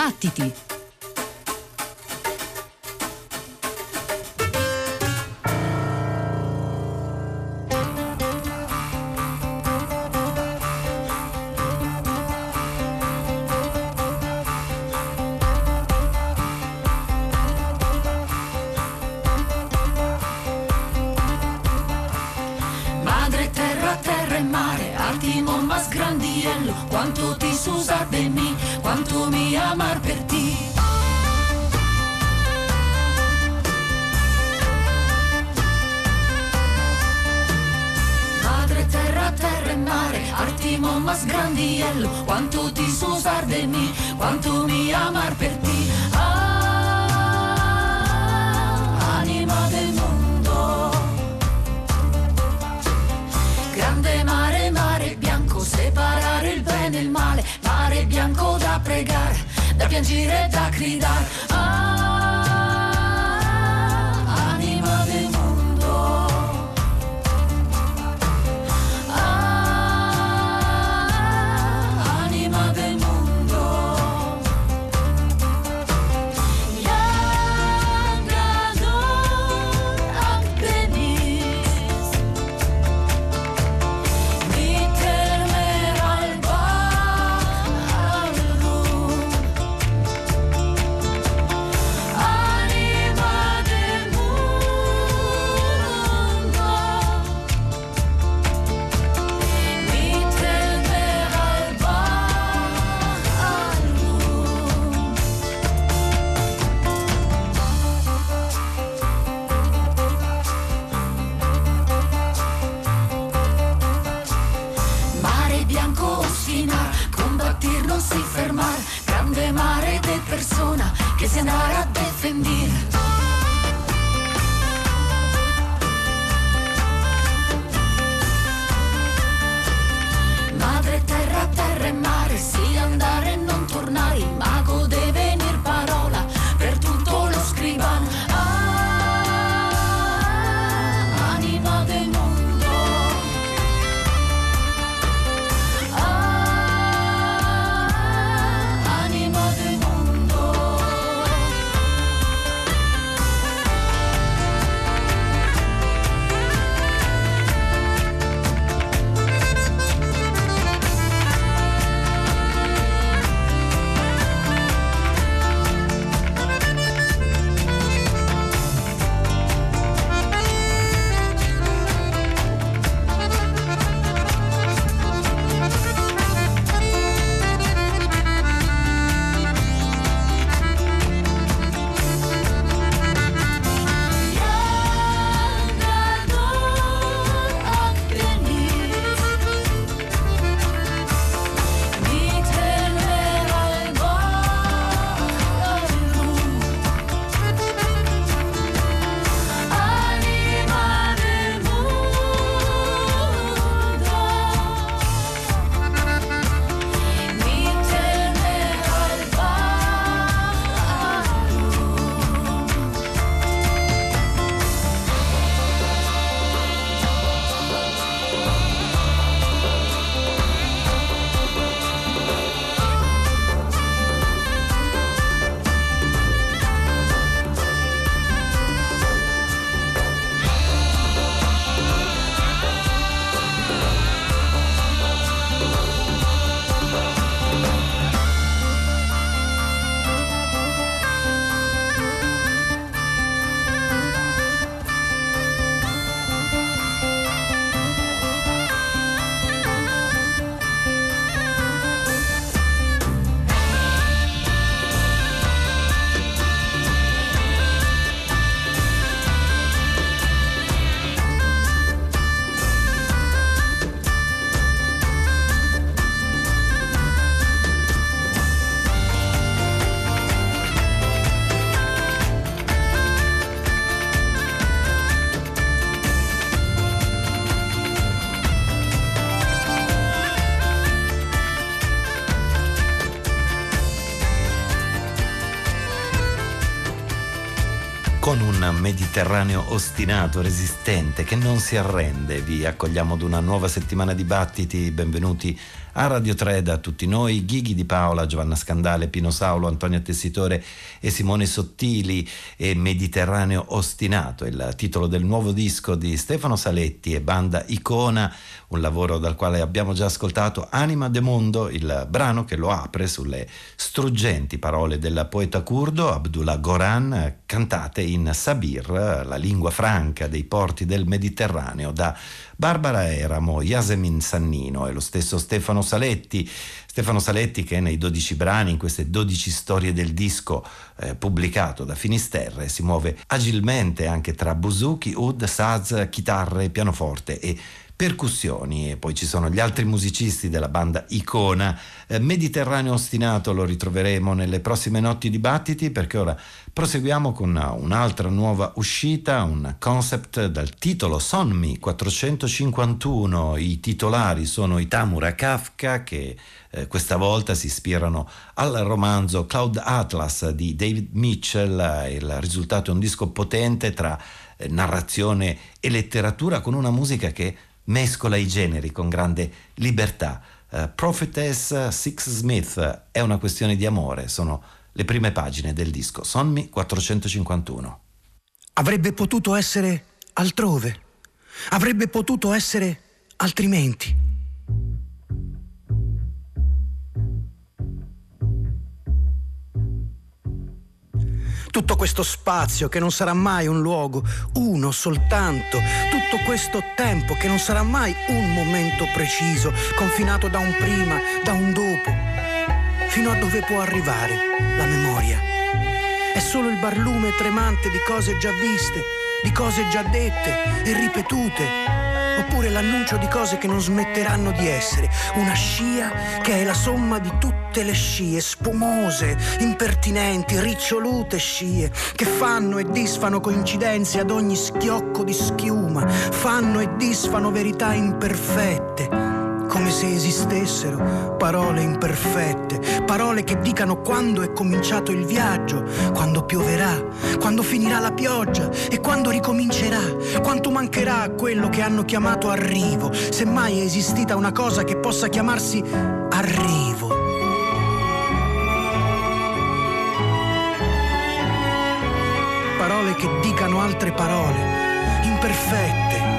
Battiti! quanto disosar de mí, quanto mi amar per ti. Ah, anima del mondo, grande mare, mare bianco, separare il bene e il male, mare bianco da pregare, da piangere e da gridare. Mediterraneo ostinato, resistente, che non si arrende. Vi accogliamo ad una nuova settimana di battiti. Benvenuti a Radio 3 da tutti noi, Ghighi di Paola, Giovanna Scandale, Pino Saulo, Antonio Tessitore e Simone Sottili e Mediterraneo ostinato, il titolo del nuovo disco di Stefano Saletti e banda Icona un lavoro dal quale abbiamo già ascoltato Anima de Mondo, il brano che lo apre sulle struggenti parole del poeta curdo Abdullah Goran, cantate in Sabir, la lingua franca dei porti del Mediterraneo, da Barbara Eramo, Yasemin Sannino e lo stesso Stefano Saletti. Stefano Saletti che nei 12 brani, in queste 12 storie del disco eh, pubblicato da Finisterre, si muove agilmente anche tra buzuki, ud, saz, chitarre, pianoforte e percussioni e poi ci sono gli altri musicisti della banda Icona. Eh, Mediterraneo ostinato lo ritroveremo nelle prossime notti dibattiti perché ora proseguiamo con un'altra nuova uscita, un concept dal titolo Sonmi 451. I titolari sono Itamura Kafka che eh, questa volta si ispirano al romanzo Cloud Atlas di David Mitchell. Il risultato è un disco potente tra eh, narrazione e letteratura con una musica che mescola i generi con grande libertà. Uh, Prophetess Six Smith è una questione di amore, sono le prime pagine del disco Sonmi 451. Avrebbe potuto essere altrove, avrebbe potuto essere altrimenti. Tutto questo spazio che non sarà mai un luogo, uno soltanto, tutto questo tempo che non sarà mai un momento preciso, confinato da un prima, da un dopo, fino a dove può arrivare la memoria. È solo il barlume tremante di cose già viste, di cose già dette e ripetute oppure l'annuncio di cose che non smetteranno di essere, una scia che è la somma di tutte le scie, spumose, impertinenti, ricciolute scie, che fanno e disfano coincidenze ad ogni schiocco di schiuma, fanno e disfano verità imperfette come se esistessero parole imperfette, parole che dicano quando è cominciato il viaggio, quando pioverà, quando finirà la pioggia e quando ricomincerà, quanto mancherà a quello che hanno chiamato arrivo, se mai è esistita una cosa che possa chiamarsi arrivo. Parole che dicano altre parole, imperfette,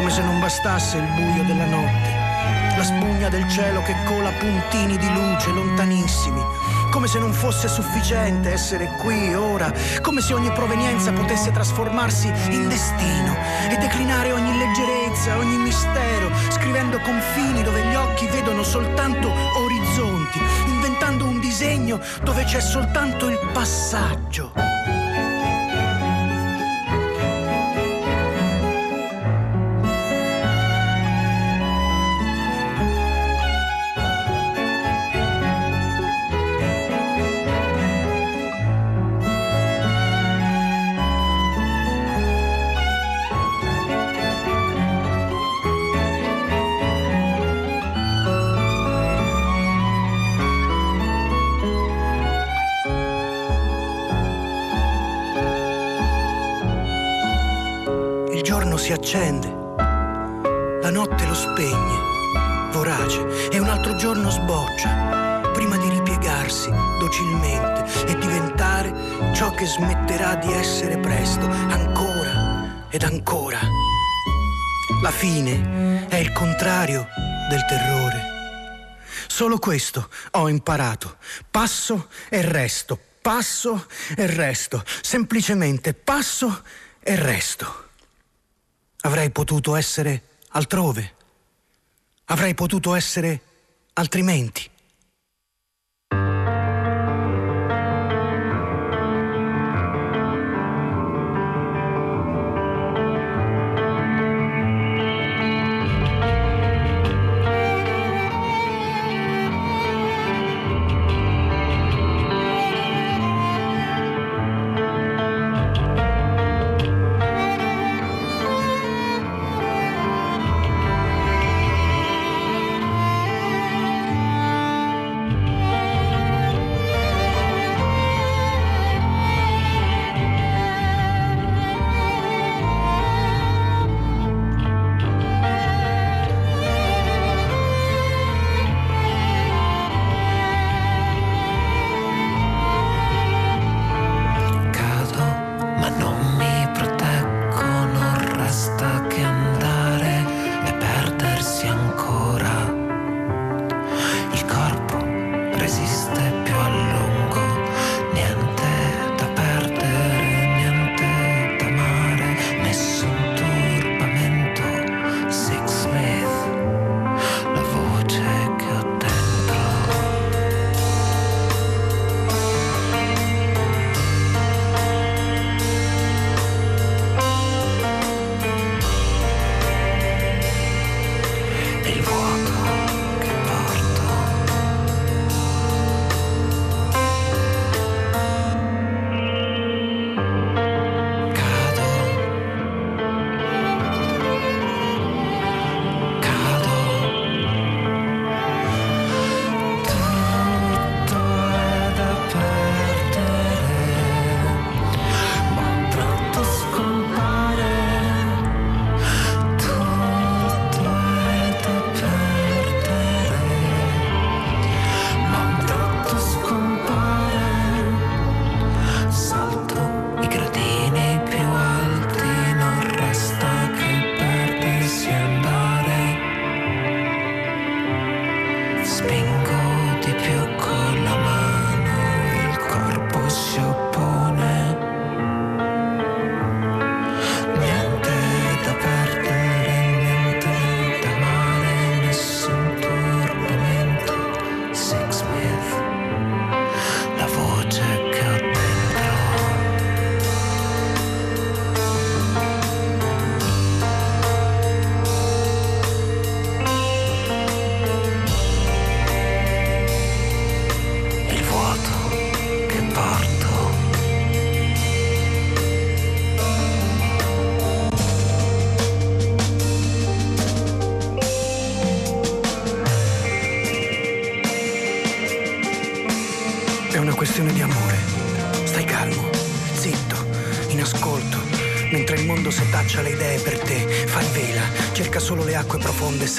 come se non bastasse il buio della notte, la spugna del cielo che cola puntini di luce lontanissimi, come se non fosse sufficiente essere qui ora, come se ogni provenienza potesse trasformarsi in destino e declinare ogni leggerezza, ogni mistero, scrivendo confini dove gli occhi vedono soltanto orizzonti, inventando un disegno dove c'è soltanto il passaggio. Si accende, la notte lo spegne, vorace, e un altro giorno sboccia, prima di ripiegarsi docilmente e diventare ciò che smetterà di essere presto, ancora ed ancora. La fine è il contrario del terrore. Solo questo ho imparato. Passo e resto, passo e resto, semplicemente passo e resto. Avrei potuto essere altrove. Avrei potuto essere altrimenti.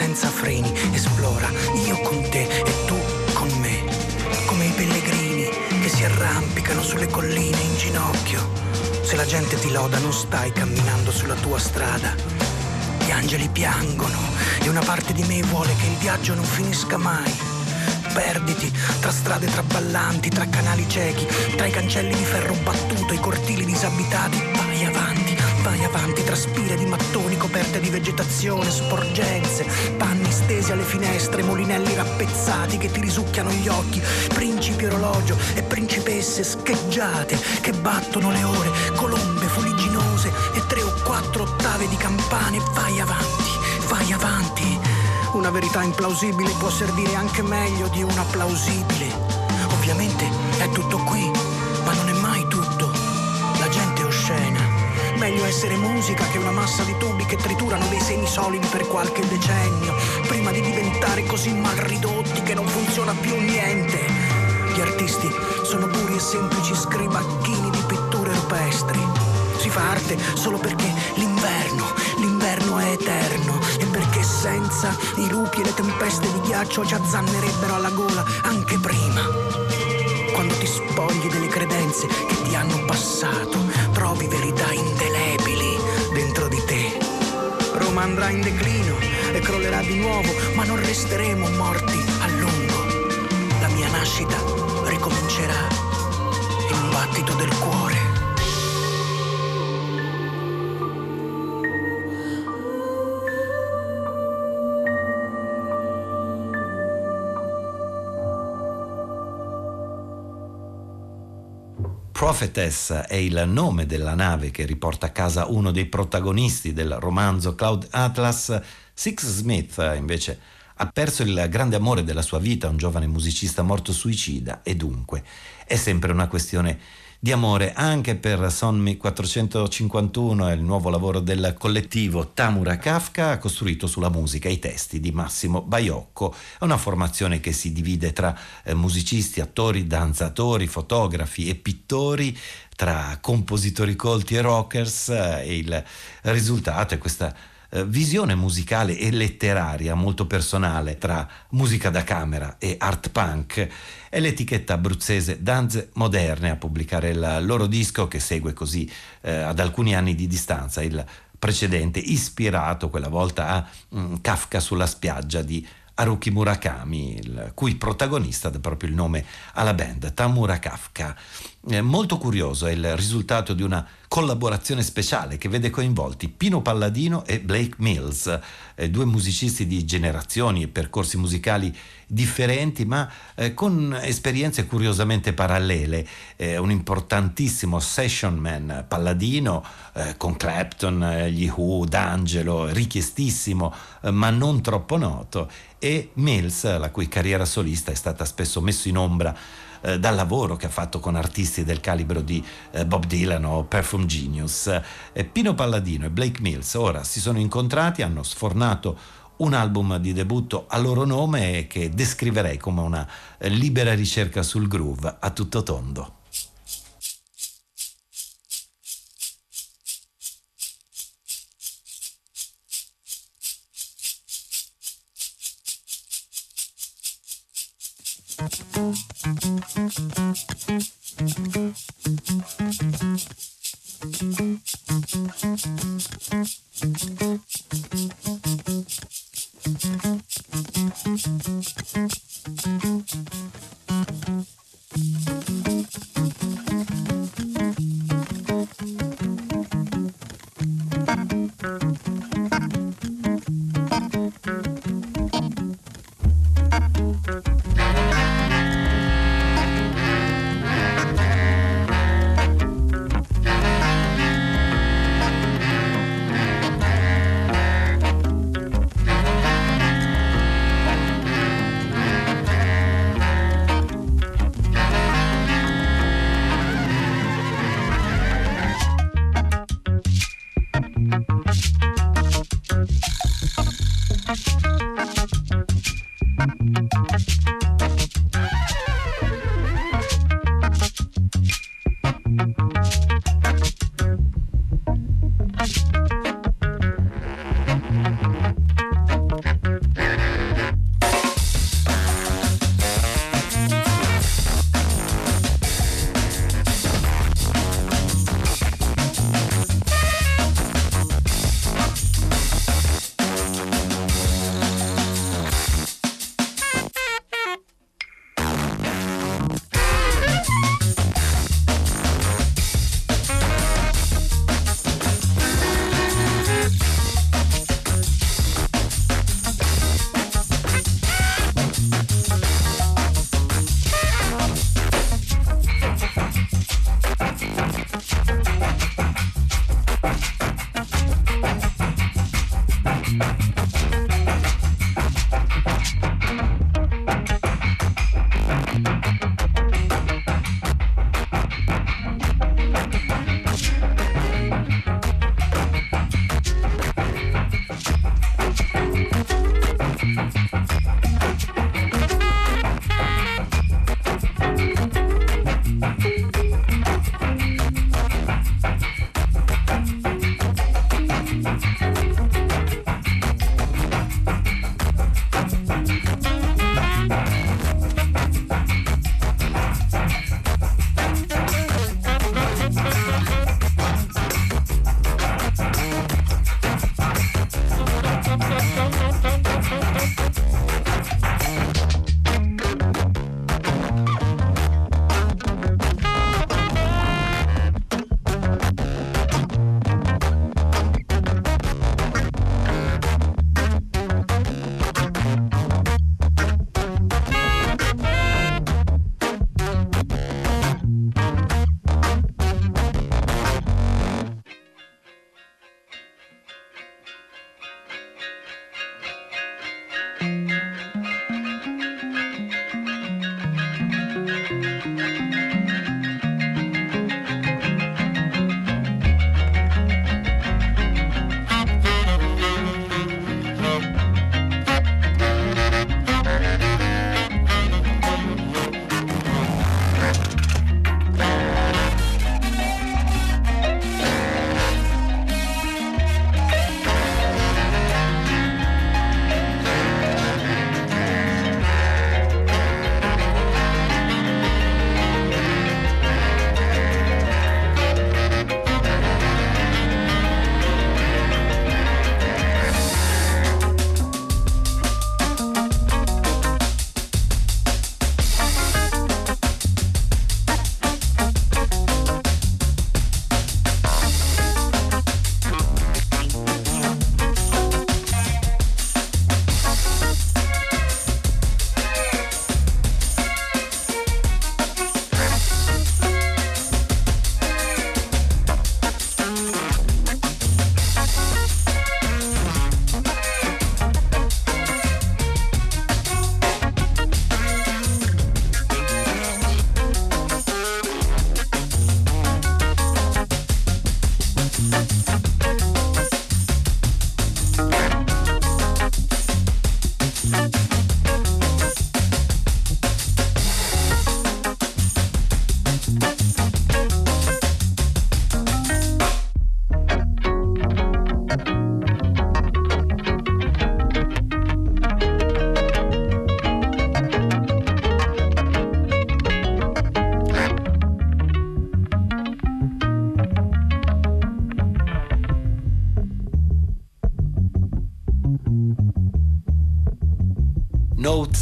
Senza freni. Esplora, io con te e tu con me. Come i pellegrini che si arrampicano sulle colline in ginocchio. Se la gente ti loda non stai camminando sulla tua strada. Gli angeli piangono e una parte di me vuole che il viaggio non finisca mai perditi tra strade traballanti, tra canali ciechi, tra i cancelli di ferro battuto, i cortili disabitati. Vai avanti, vai avanti, tra spire di mattoni coperte di vegetazione, sporgenze, panni stesi alle finestre, molinelli rappezzati che ti risucchiano gli occhi, principi orologio e principesse scheggiate che battono le ore, colombe fuliginose e tre o quattro ottave di campane. Vai avanti, vai avanti una verità implausibile può servire anche meglio di una plausibile. Ovviamente è tutto qui, essere musica che una massa di tubi che triturano dei semi solidi per qualche decennio, prima di diventare così mal ridotti che non funziona più niente. Gli artisti sono puri e semplici scribacchini di pitture rupestri. Si fa arte solo perché l'inverno, l'inverno è eterno senza i lupi e le tempeste di ghiaccio ci azzannerebbero alla gola anche prima. Quando ti spogli delle credenze che ti hanno passato, trovi verità indelebili. Andrà in declino e crollerà di nuovo, ma non resteremo morti a lungo. La mia nascita ricomincerà in un battito del cuore. Prophetess è il nome della nave che riporta a casa uno dei protagonisti del romanzo Cloud Atlas. Six Smith invece ha perso il grande amore della sua vita, un giovane musicista morto suicida e dunque è sempre una questione di amore anche per Sonmi 451, è il nuovo lavoro del collettivo Tamura Kafka, costruito sulla musica e i testi di Massimo Baiocco. È una formazione che si divide tra eh, musicisti, attori, danzatori, fotografi e pittori, tra compositori colti e rockers eh, e il risultato è questa eh, visione musicale e letteraria molto personale tra musica da camera e art punk. È l'etichetta abruzzese Danze Moderne a pubblicare il loro disco che segue così eh, ad alcuni anni di distanza il precedente, ispirato quella volta a mm, Kafka sulla spiaggia di Haruki Murakami, il cui protagonista dà proprio il nome alla band, Tamura Kafka. Eh, molto curioso è il risultato di una collaborazione speciale che vede coinvolti Pino Palladino e Blake Mills, eh, due musicisti di generazioni e percorsi musicali differenti ma eh, con esperienze curiosamente parallele. Eh, un importantissimo session man Palladino eh, con Clapton, eh, gli Who, D'Angelo, richiestissimo ma non troppo noto e Mills, la cui carriera solista è stata spesso messa in ombra eh, dal lavoro che ha fatto con artisti del calibro di eh, Bob Dylan o Perfume Genius. Eh, Pino Palladino e Blake Mills ora si sono incontrati, hanno sfornato un album di debutto a loro nome che descriverei come una eh, libera ricerca sul groove a tutto tondo. Thank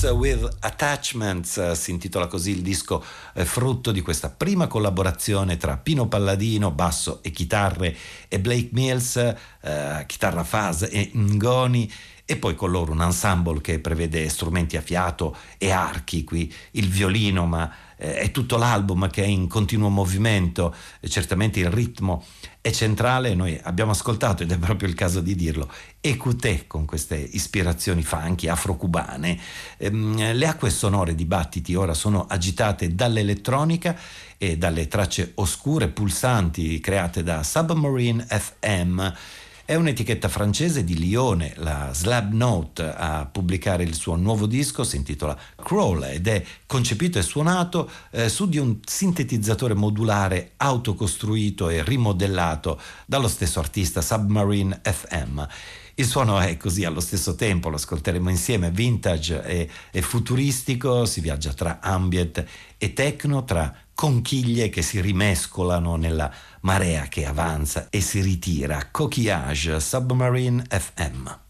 with Attachments, eh, si intitola così il disco eh, frutto di questa prima collaborazione tra Pino Palladino, basso e chitarre, e Blake Mills, eh, chitarra faz e ngoni, e poi con loro un ensemble che prevede strumenti a fiato e archi, qui il violino, ma eh, è tutto l'album che è in continuo movimento, certamente il ritmo è centrale, noi abbiamo ascoltato, ed è proprio il caso di dirlo, Ecouté con queste ispirazioni funky afro-cubane. Ehm, le acque sonore di Battiti ora sono agitate dall'elettronica e dalle tracce oscure pulsanti create da Submarine FM è un'etichetta francese di Lione, la Slab Note, a pubblicare il suo nuovo disco, si intitola Crawl ed è concepito e suonato eh, su di un sintetizzatore modulare autocostruito e rimodellato dallo stesso artista Submarine FM. Il suono è così allo stesso tempo, lo ascolteremo insieme, vintage e, e futuristico, si viaggia tra ambient e techno, tra conchiglie che si rimescolano nella marea che avanza e si ritira. Coquillage Submarine FM.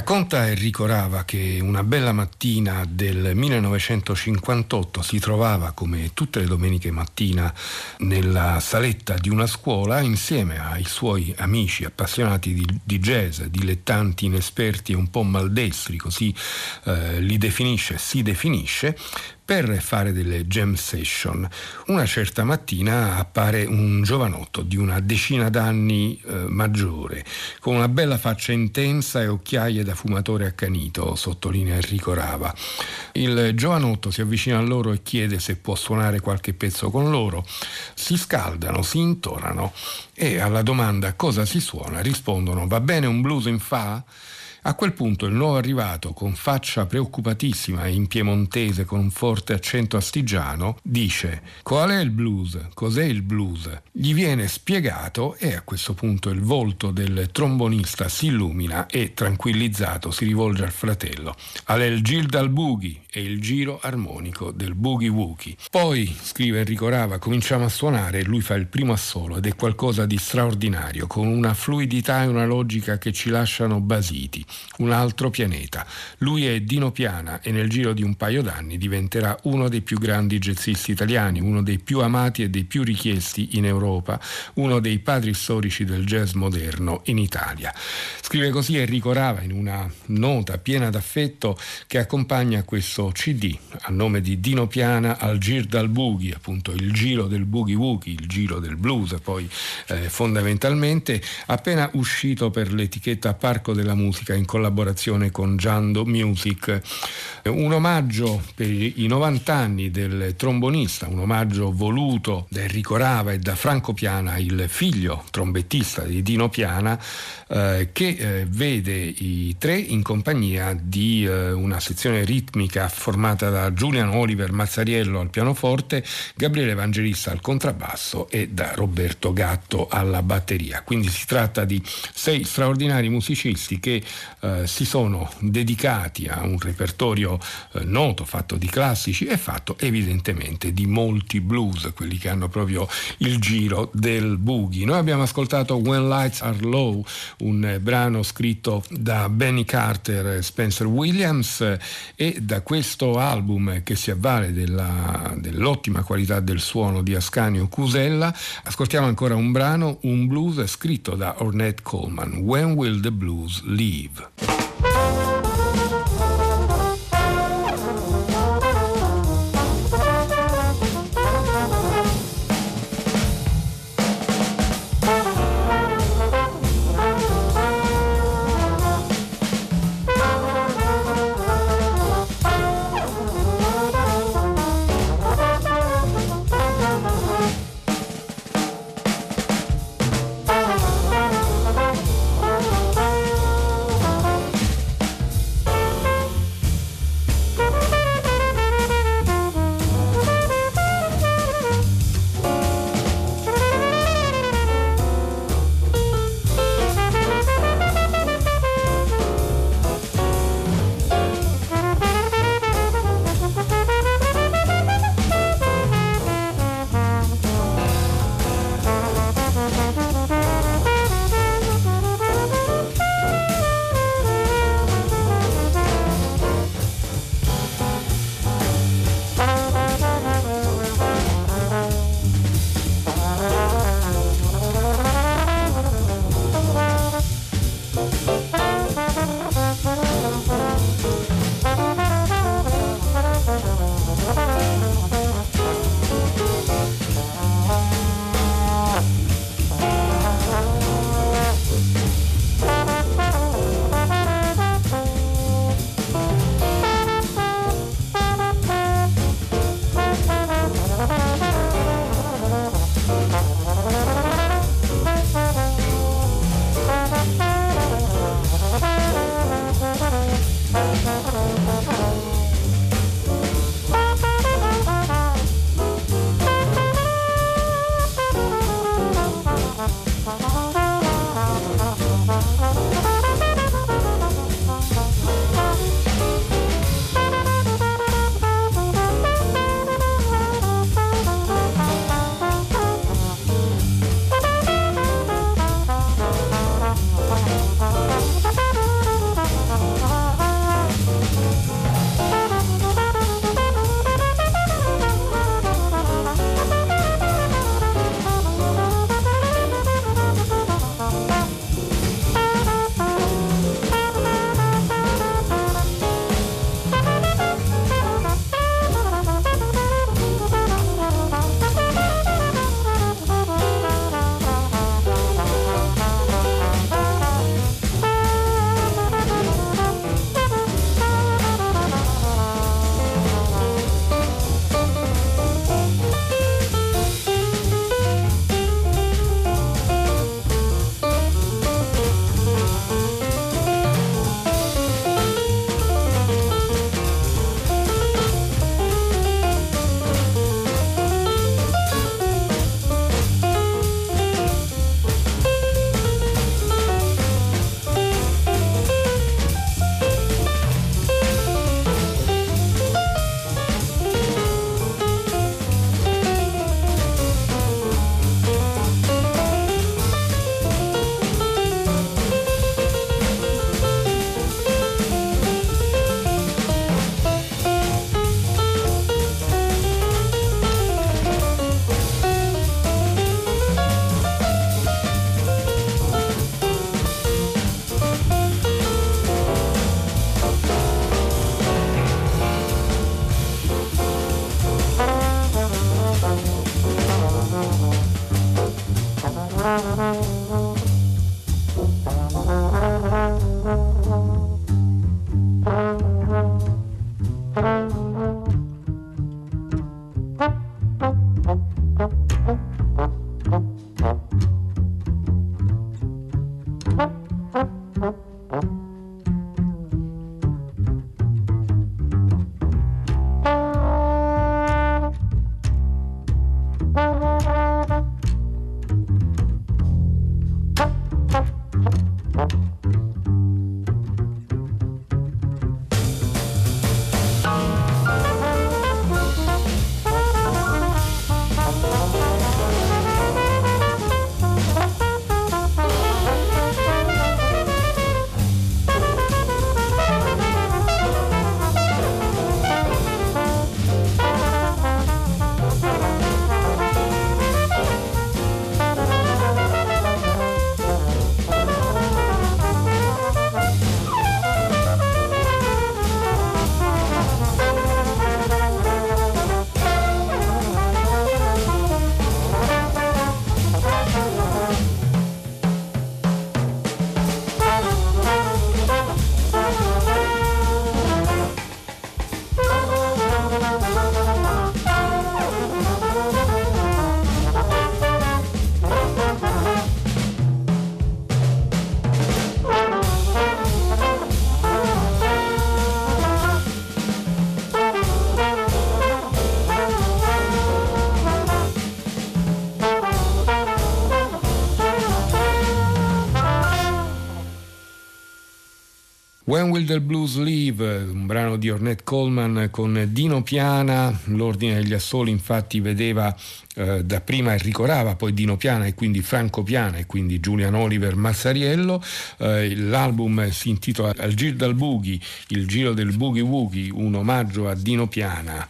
Racconta Enrico Rava che una bella mattina del 1958 si trovava come tutte le domeniche mattina nella saletta di una scuola insieme ai suoi amici appassionati di, di jazz, dilettanti inesperti e un po' maldestri, così eh, li definisce, si definisce, per fare delle jam session. Una certa mattina appare un giovanotto di una decina d'anni eh, maggiore, con una bella faccia intensa e occhiaie da fumatore accanito, sottolinea Enrico Rava. Il giovanotto si avvicina a loro e chiede se può suonare qualche pezzo con loro. Si scaldano, si intonano e alla domanda cosa si suona rispondono va bene un blues in fa? A quel punto il nuovo arrivato, con faccia preoccupatissima e in piemontese con un forte accento astigiano, dice Qual è il blues? Cos'è il blues? Gli viene spiegato e a questo punto il volto del trombonista si illumina e, tranquillizzato, si rivolge al fratello. Al il gil dal boogie e il giro armonico del boogie woogie. Poi, scrive Enrico Rava, cominciamo a suonare e lui fa il primo assolo ed è qualcosa di straordinario, con una fluidità e una logica che ci lasciano basiti un altro pianeta. Lui è Dino Piana e nel giro di un paio d'anni diventerà uno dei più grandi jazzisti italiani, uno dei più amati e dei più richiesti in Europa, uno dei padri storici del jazz moderno in Italia. Scrive così Enrico Rava in una nota piena d'affetto che accompagna questo CD a nome di Dino Piana al Gir dal Boogie, appunto il giro del boogie woogie, il giro del blues, poi eh, fondamentalmente appena uscito per l'etichetta Parco della Musica in collaborazione con Giando Music. Un omaggio per i 90 anni del trombonista, un omaggio voluto da Enrico Rava e da Franco Piana, il figlio trombettista di Dino Piana, eh, che eh, vede i tre in compagnia di eh, una sezione ritmica formata da Giulian Oliver Mazzariello al pianoforte, Gabriele Evangelista al contrabbasso e da Roberto Gatto alla batteria. Quindi si tratta di sei straordinari musicisti che eh, si sono dedicati a un repertorio eh, noto, fatto di classici e fatto evidentemente di molti blues, quelli che hanno proprio il giro del boogie. Noi abbiamo ascoltato When Lights Are Low, un eh, brano scritto da Benny Carter e Spencer Williams eh, e da questo album che si avvale della, dell'ottima qualità del suono di Ascanio Cusella, ascoltiamo ancora un brano, un blues scritto da Ornette Coleman, When Will the Blues Leave? When Will the Blues Leave, un brano di Ornette Coleman con Dino Piana, l'ordine degli assoli infatti vedeva eh, dapprima Enrico Rava, poi Dino Piana e quindi Franco Piana e quindi Julian Oliver Mazzariello. Eh, l'album si intitola Al Giro dal Boogie, il giro del Boogie Woogie, un omaggio a Dino Piana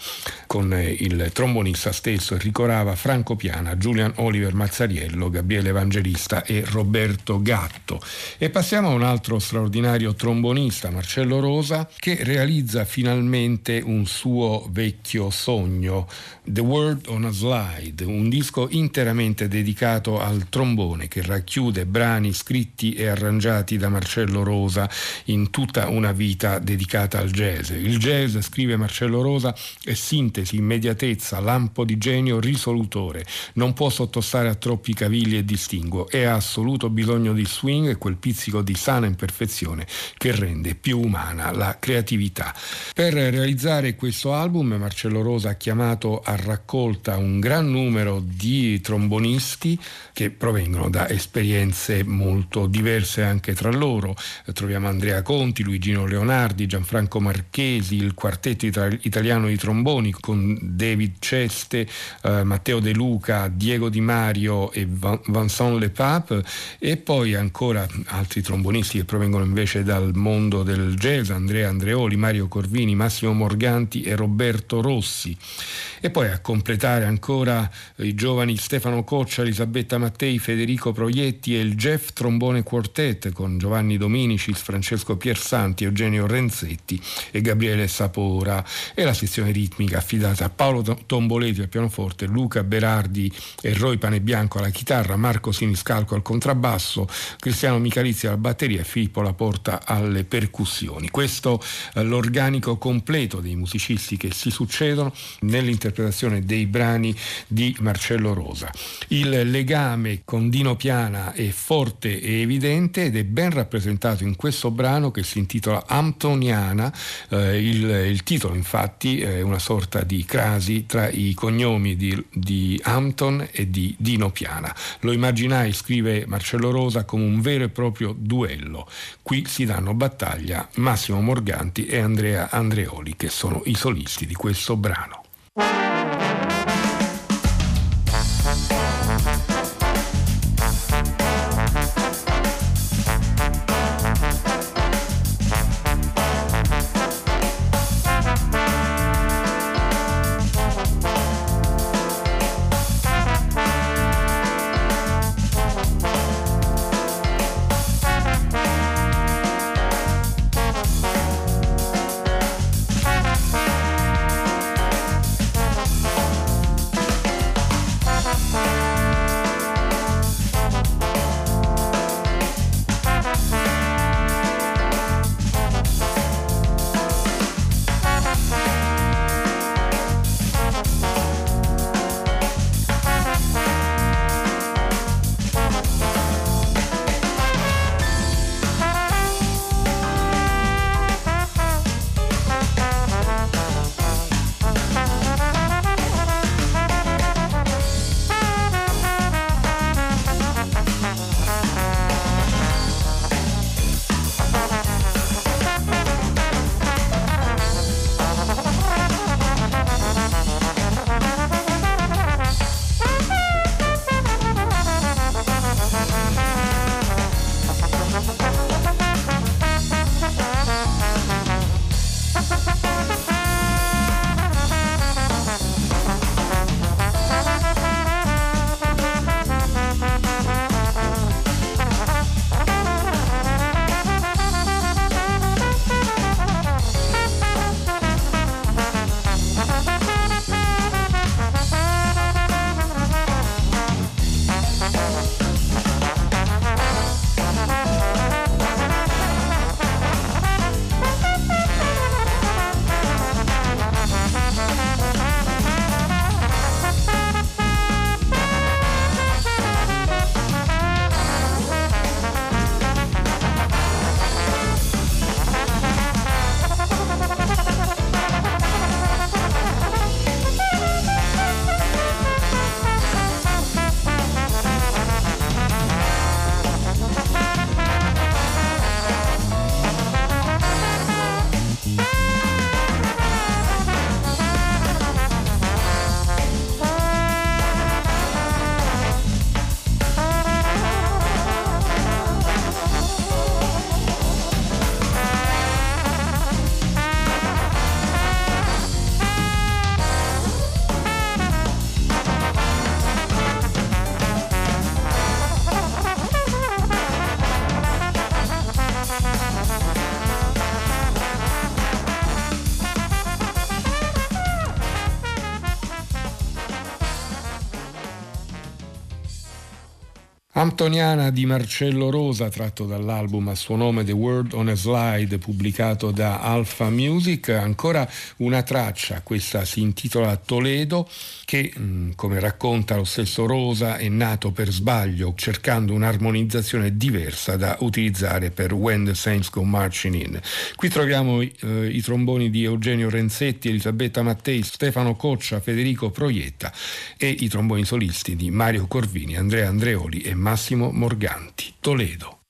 con eh, il trombonista stesso Enrico Rava, Franco Piana, Julian Oliver Mazzariello, Gabriele Evangelista e Roberto Gatto. E passiamo a un altro straordinario trombonista, Marcello Rosa, che realizza finalmente un suo vecchio sogno, The World on a Slide Un disco interamente dedicato al trombone che racchiude brani scritti e arrangiati da Marcello Rosa in tutta una vita dedicata al jazz. Il jazz, scrive Marcello Rosa, è sintesi, immediatezza, lampo di genio risolutore, non può sottostare a troppi cavilli e distinguo ha assoluto bisogno di swing e quel pizzico di sana imperfezione che rende più umana la creatività. Per realizzare questo album Marcello Rosa ha chiamato a raccolta un gran numero numero di trombonisti che provengono da esperienze molto diverse anche tra loro. Troviamo Andrea Conti, Luigino Leonardi, Gianfranco Marchesi, il quartetto italiano di tromboni con David Ceste, eh, Matteo De Luca, Diego Di Mario e Vincent Le Pape e poi ancora altri trombonisti che provengono invece dal mondo del jazz, Andrea Andreoli, Mario Corvini, Massimo Morganti e Roberto Rossi. E poi a completare ancora i giovani Stefano Coccia, Elisabetta Mattei, Federico Proietti e il Jeff Trombone Quartet con Giovanni Dominicis, Francesco Piersanti, Eugenio Renzetti e Gabriele Sapora e la sezione ritmica affidata a Paolo Tomboleti al pianoforte, Luca Berardi e Roy Panebianco alla chitarra, Marco Siniscalco al contrabbasso, Cristiano Michalizzi alla batteria e Filippo Laporta alle percussioni. Questo l'organico completo dei musicisti che si succedono nell'interpretazione interpretazione dei brani di Marcello Rosa. Il legame con Dino Piana è forte e evidente ed è ben rappresentato in questo brano che si intitola Antoniana. Eh, il, il, titolo infatti è una sorta di crasi tra i cognomi di, di Hampton e di Dino Piana. Lo immaginai, scrive Marcello Rosa, come un vero e proprio duello. Qui si danno battaglia Massimo Morganti e Andrea Andreoli, che sono i solisti di questo brano. Antoniana di Marcello Rosa, tratto dall'album a suo nome The World on a Slide, pubblicato da Alpha Music. Ancora una traccia, questa si intitola Toledo, che, mm, come racconta lo stesso Rosa, è nato per sbaglio, cercando un'armonizzazione diversa da utilizzare per When the Saints Go Marching In. Qui troviamo eh, i tromboni di Eugenio Renzetti, Elisabetta Mattei, Stefano Coccia, Federico Proietta e i tromboni solisti di Mario Corvini, Andrea Andreoli e Massimo Morganti, Toledo.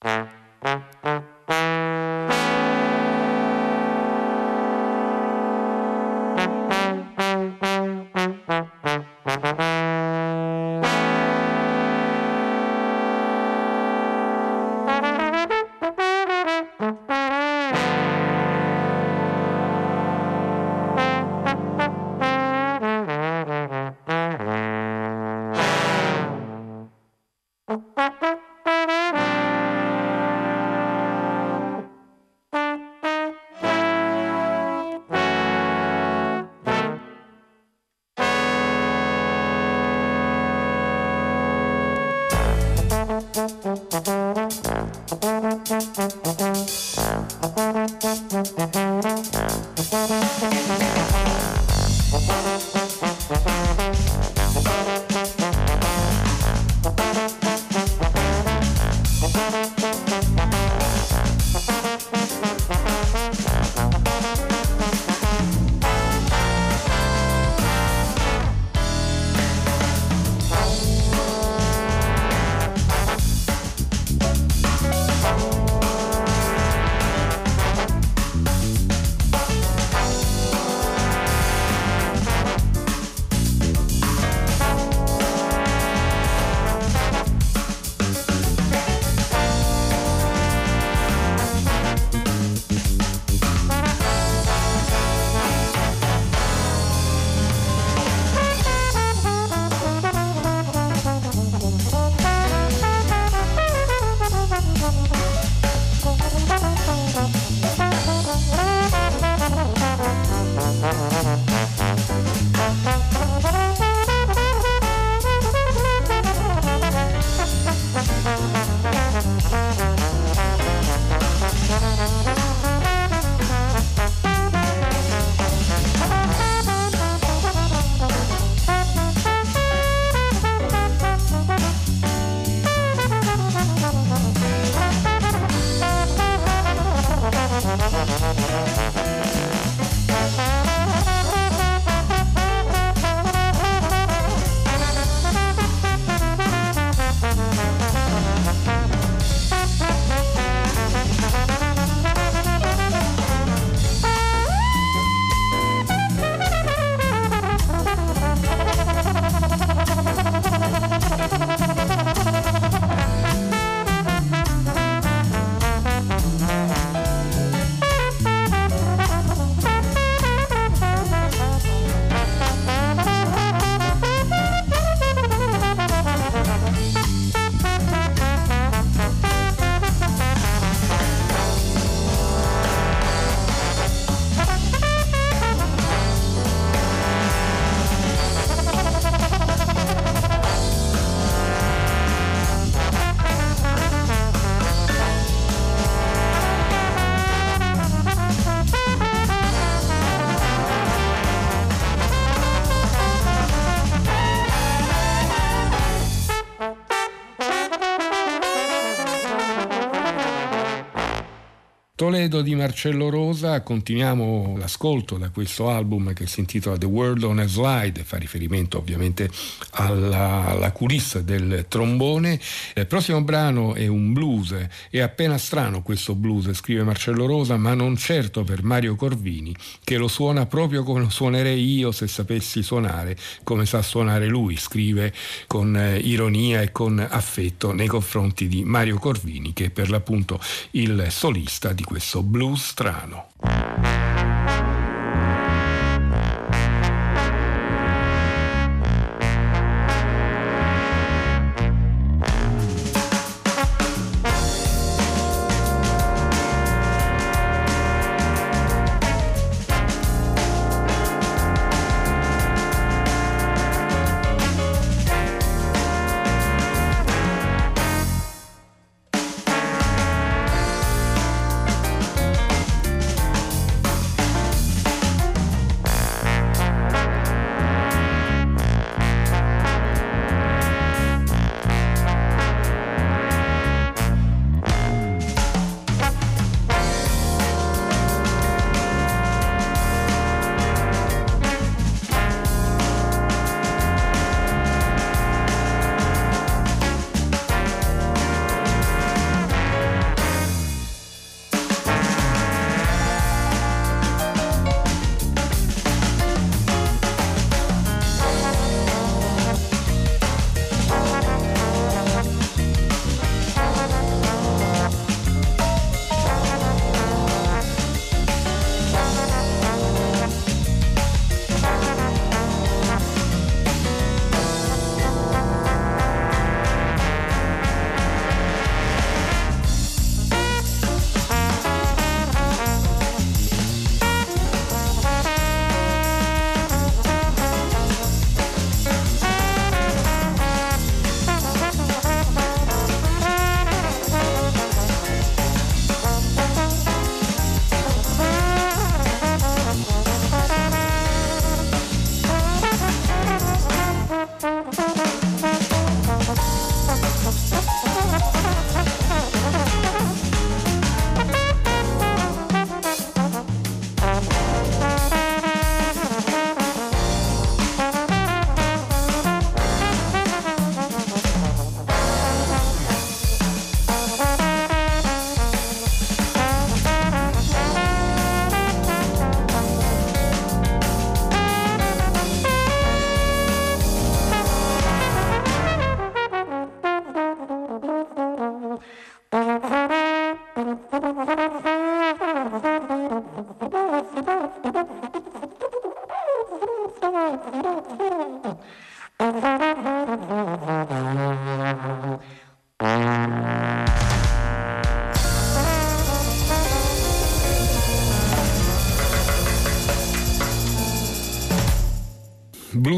Toledo di Marcello Rosa, continuiamo l'ascolto da questo album che si intitola The World on a Slide, fa riferimento ovviamente alla, alla culisse del trombone. Il prossimo brano è un blues, è appena strano questo blues, scrive Marcello Rosa, ma non certo per Mario Corvini, che lo suona proprio come lo suonerei io se sapessi suonare come sa suonare lui, scrive con eh, ironia e con affetto nei confronti di Mario Corvini, che è per l'appunto il solista di questo blues strano.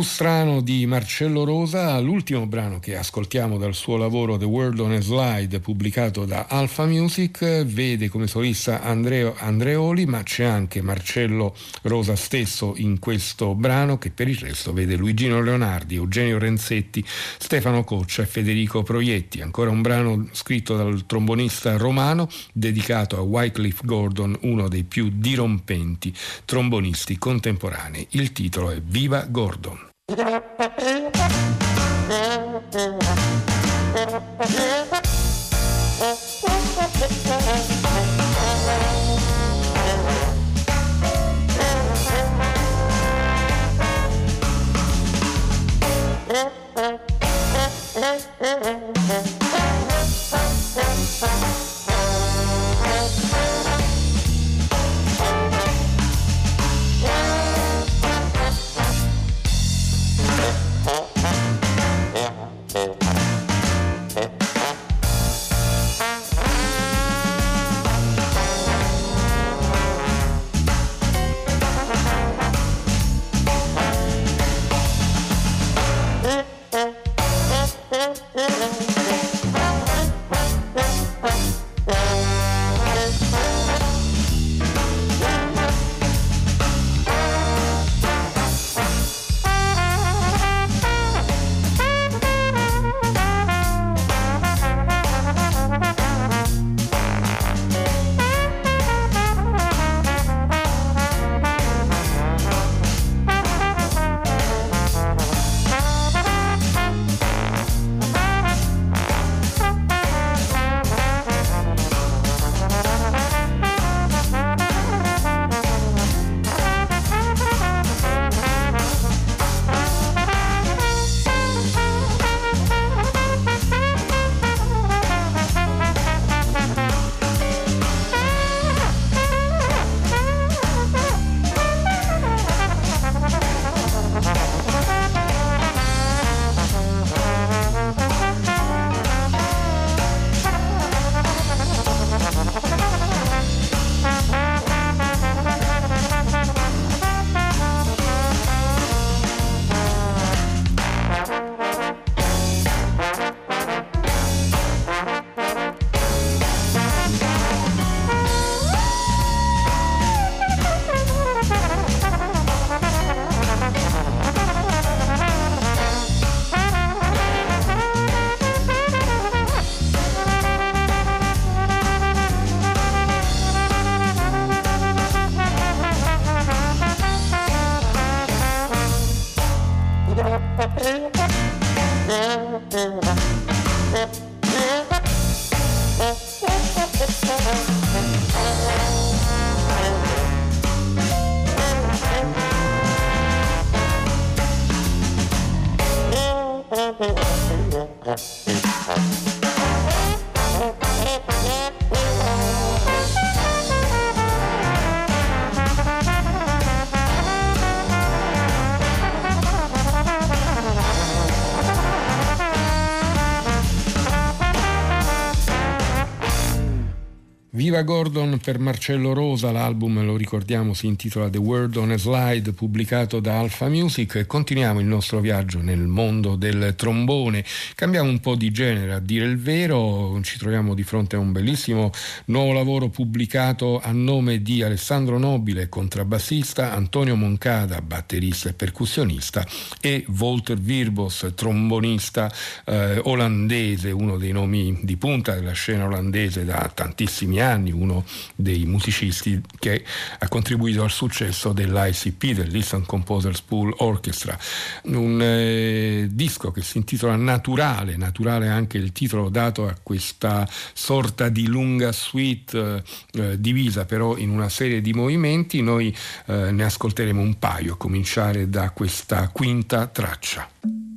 Strano di Marcello Rosa, l'ultimo brano che ascoltiamo dal suo lavoro The World on a Slide pubblicato da Alpha Music, vede come solista Andreo Andreoli, ma c'è anche Marcello Rosa stesso in questo brano che per il resto vede Luigino Leonardi, Eugenio Renzetti, Stefano Coccia e Federico Proietti. Ancora un brano scritto dal trombonista romano dedicato a Wycliffe Gordon, uno dei più dirompenti trombonisti contemporanei. Il titolo è Viva Gordon. Thank Gordon per Marcello Rosa, l'album lo ricordiamo si intitola The World on a Slide, pubblicato da Alpha Music. Continuiamo il nostro viaggio nel mondo del trombone, cambiamo un po' di genere a dire il vero, ci troviamo di fronte a un bellissimo nuovo lavoro pubblicato a nome di Alessandro Nobile, contrabbassista, Antonio Moncada, batterista e percussionista e Walter Virbos, trombonista eh, olandese, uno dei nomi di punta della scena olandese da tantissimi anni anni, uno dei musicisti che ha contribuito al successo dell'ICP, del Listen Composers Pool Orchestra. Un eh, disco che si intitola Naturale, naturale anche il titolo dato a questa sorta di lunga suite eh, divisa però in una serie di movimenti. Noi eh, ne ascolteremo un paio, a cominciare da questa quinta traccia.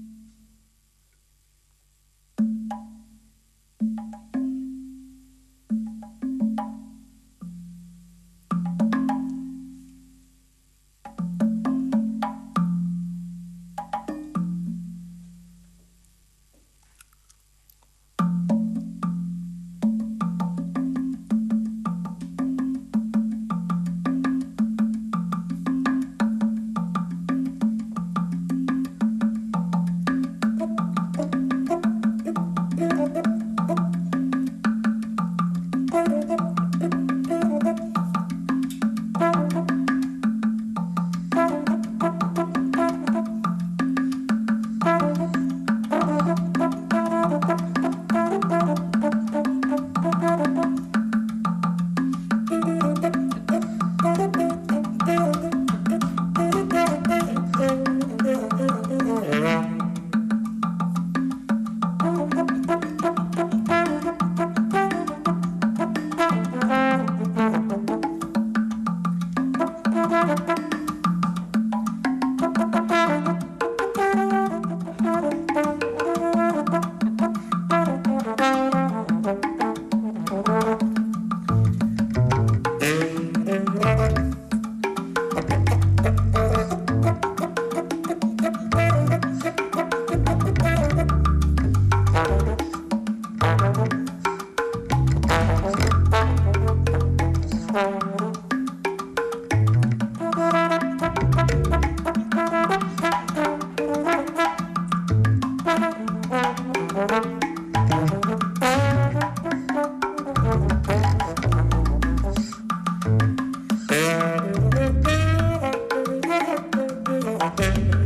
again.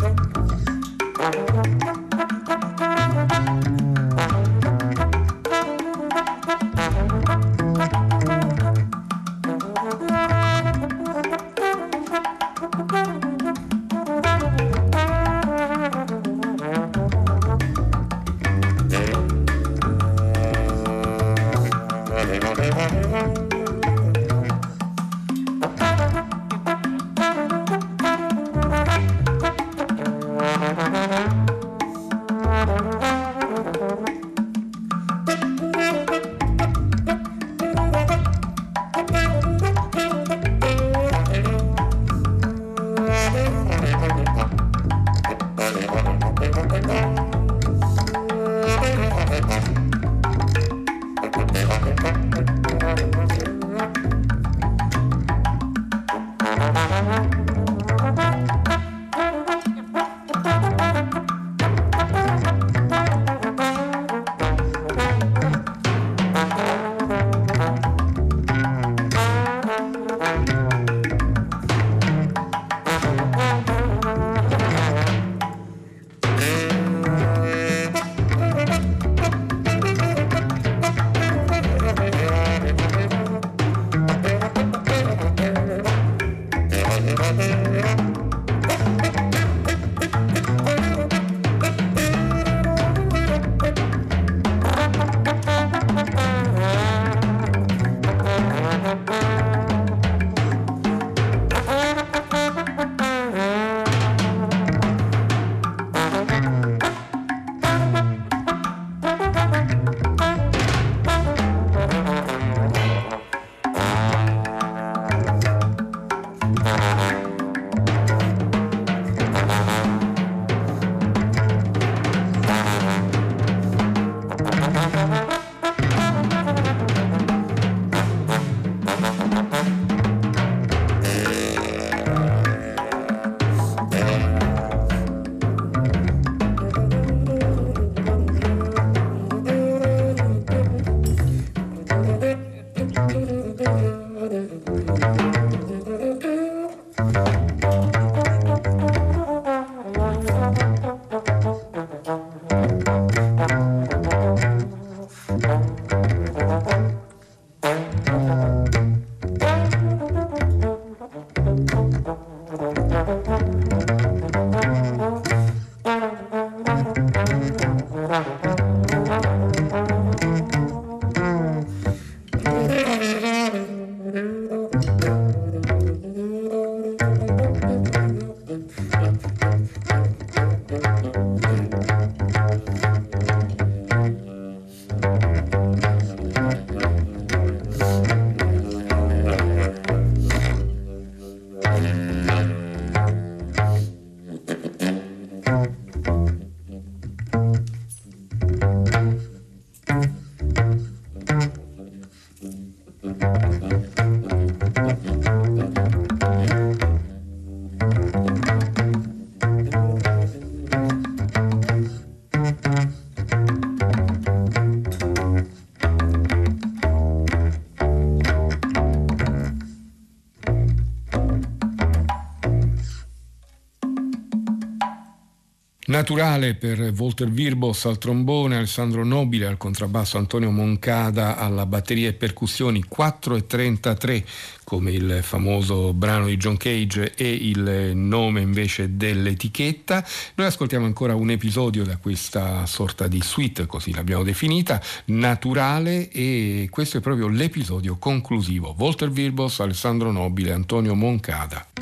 Naturale per Walter Virbos al trombone, Alessandro Nobile al contrabbasso, Antonio Moncada alla batteria e percussioni 4 e 33 come il famoso brano di John Cage e il nome invece dell'etichetta. Noi ascoltiamo ancora un episodio da questa sorta di suite, così l'abbiamo definita, naturale e questo è proprio l'episodio conclusivo. Walter Virbos, Alessandro Nobile, Antonio Moncada.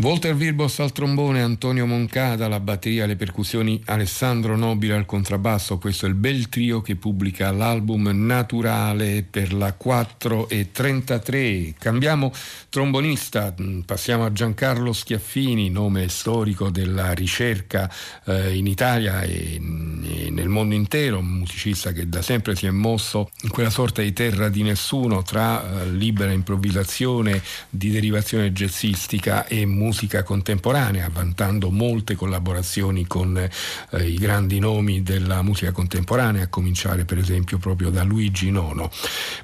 Walter Virbos al trombone, Antonio Moncada alla batteria, alle percussioni, Alessandro Nobile al contrabbasso. Questo è il bel trio che pubblica l'album Naturale per la 4 e 33. Cambiamo trombonista, mm, passiamo a Giancarlo Schiaffini, nome storico della ricerca eh, in Italia e, e, nel mondo intero, un musicista che da sempre si è mosso in quella sorta di terra di nessuno tra eh, libera improvvisazione di derivazione jazzistica e musica contemporanea, vantando molte collaborazioni con eh, i grandi nomi della musica contemporanea, a cominciare per esempio proprio da Luigi Nono.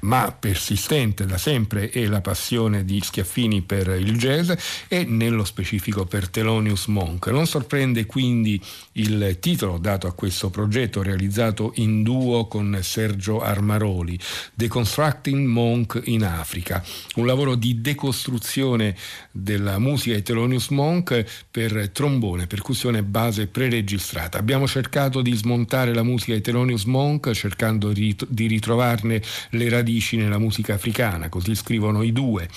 Ma persistente da sempre è la passione di Schiaffini per il jazz e nello specifico per Thelonious Monk. Non sorprende quindi il titolo dato a questo progetto realizzato in duo con Sergio Armaroli, Deconstructing Monk in Africa, un lavoro di decostruzione della musica di Thelonious Monk per trombone, percussione base preregistrata. Abbiamo cercato di smontare la musica di Thelonious Monk cercando di ritrovarne le radici nella musica africana, così scrivono i due.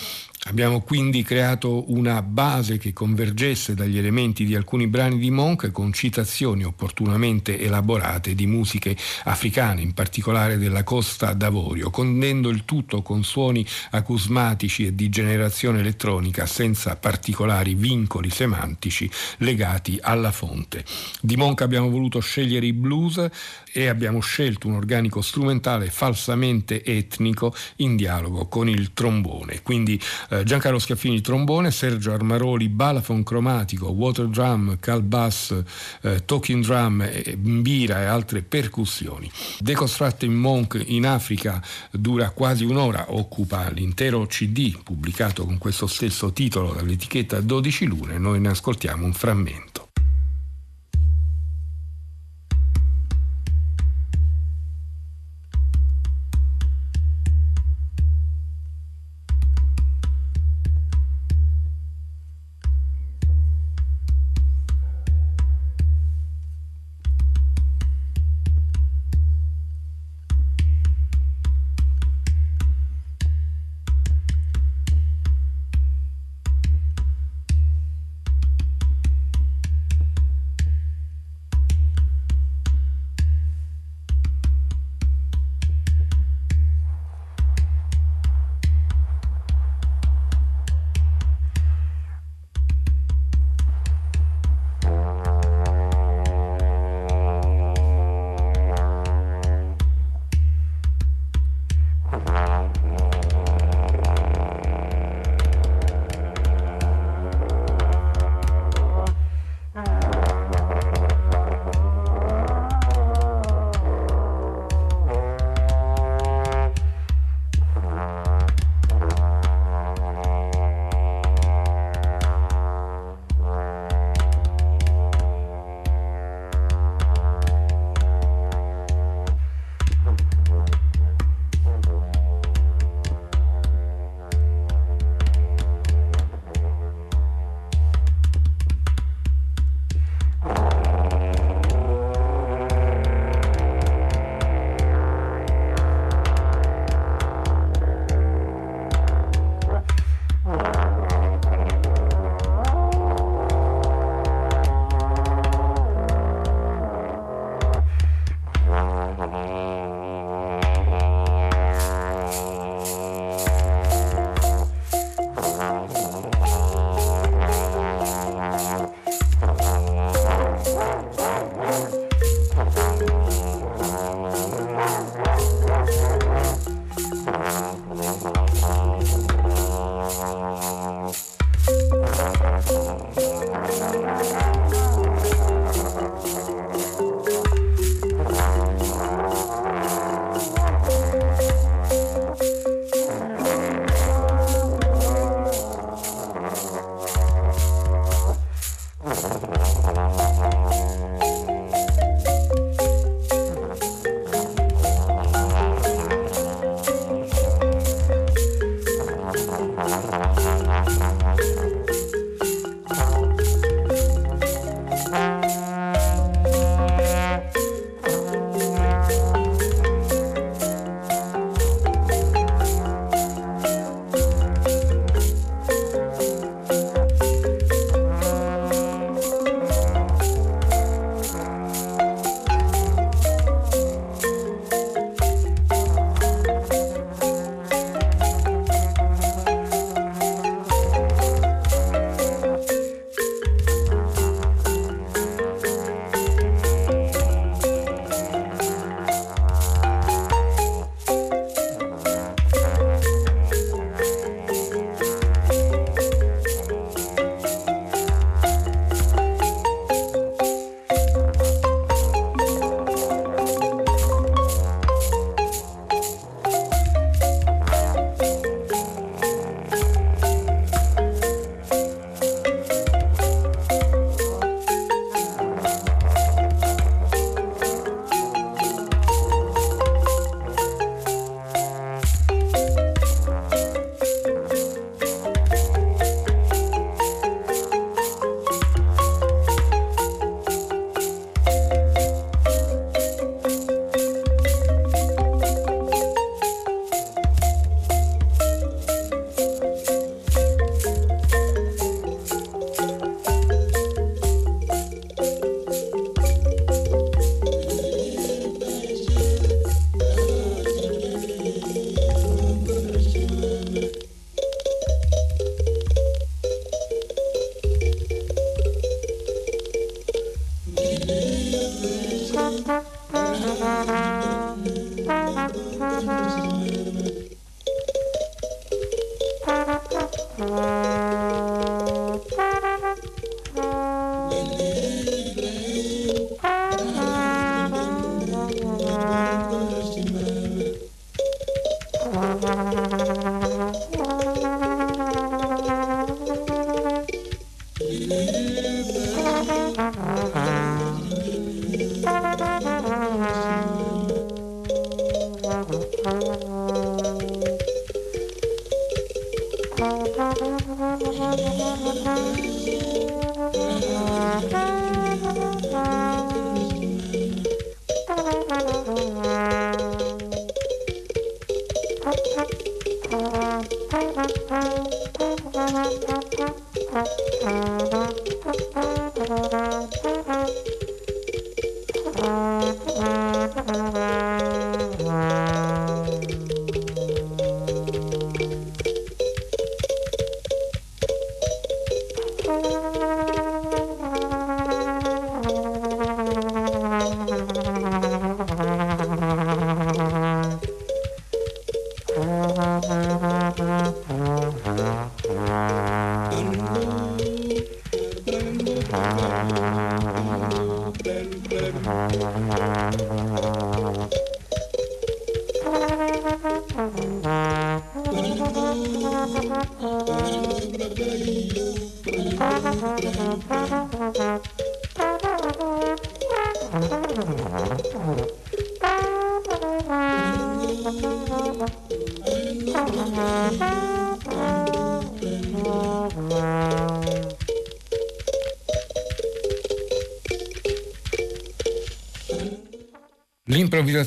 Abbiamo quindi creato una base che convergesse dagli elementi di alcuni brani di Monk con citazioni opportunamente elaborate di musiche africane, in particolare della Costa d'Avorio, condendo il tutto con suoni acusmatici e di generazione elettronica senza particolari vincoli semantici legati alla fonte. Di Monk abbiamo voluto scegliere i blues e abbiamo scelto un organico strumentale falsamente etnico in dialogo con il trombone. Quindi Giancarlo Scaffini trombone, Sergio Armaroli balafon cromatico, water drum, cal bass, eh, talking drum, eh, mbira e altre percussioni. Deconstructing Monk in Africa dura quasi un'ora, occupa l'intero CD pubblicato con questo stesso titolo dall'etichetta 12 lune, noi ne ascoltiamo un frammento. 嗯。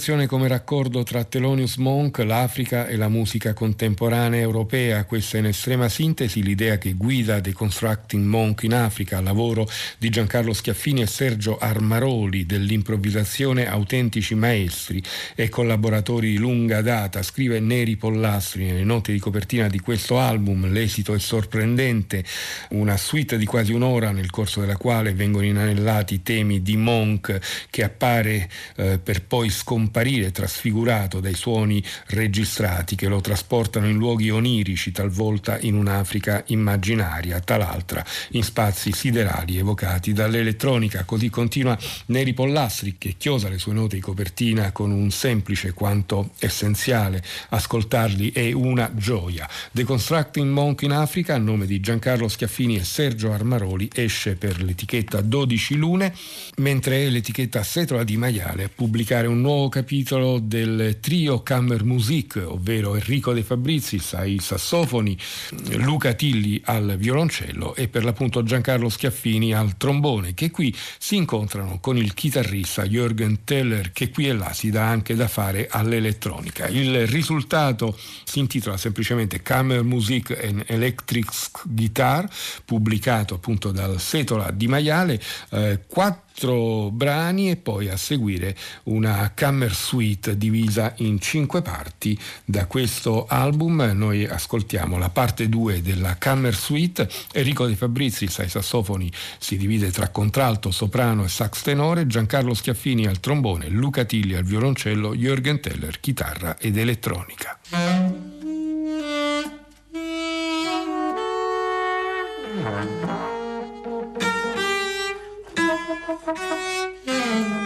L'improvvisazione come raccordo tra Thelonious Monk, l'Africa e la musica contemporanea europea, questa è in estrema sintesi l'idea che guida Deconstructing Monk in Africa, lavoro di Giancarlo Schiaffini e Sergio Armaroli dell'improvvisazione autentici maestri e collaboratori di lunga data, scrive Neri Pollastri nelle note di copertina di questo album, l'esito è sorprendente, una suite di quasi un'ora nel corso della quale vengono inanellati temi di Monk che appare eh, per poi scomparire trasfigurato dai suoni registrati che lo trasportano in luoghi onirici, talvolta in un'Africa immaginaria, tal'altra in spazi siderali evocati dall'elettronica. Così continua Neri Pollastri che chiosa le sue note di copertina con un semplice quanto essenziale. Ascoltarli è una gioia. Deconstructing Monk in Africa, a nome di Giancarlo Schiaffini e Sergio Armaroli, esce per l'etichetta 12 Lune, mentre è l'etichetta Setola di Maiale a pubblicare un nuovo capitolo del trio Kammermusik, ovvero Enrico De Fabrizis ai sassofoni, Luca Tilli al violoncello e per l'appunto Giancarlo Schiaffini al trombone, che qui si incontrano con il chitarrista Jürgen Teller, che qui e là si dà anche da fare all'elettronica. Il risultato si intitola semplicemente Kammermusik and Electric Guitar, pubblicato appunto dal Setola di Maiale, eh, quattro brani e poi a seguire una cammer suite divisa in cinque parti. Da questo album noi ascoltiamo la parte 2 della cammer suite. Enrico De Fabrizi ai sassofoni si divide tra contralto, soprano e sax tenore, Giancarlo Schiaffini al trombone, Luca Tilli al violoncello, Jürgen Teller chitarra ed elettronica. Thank.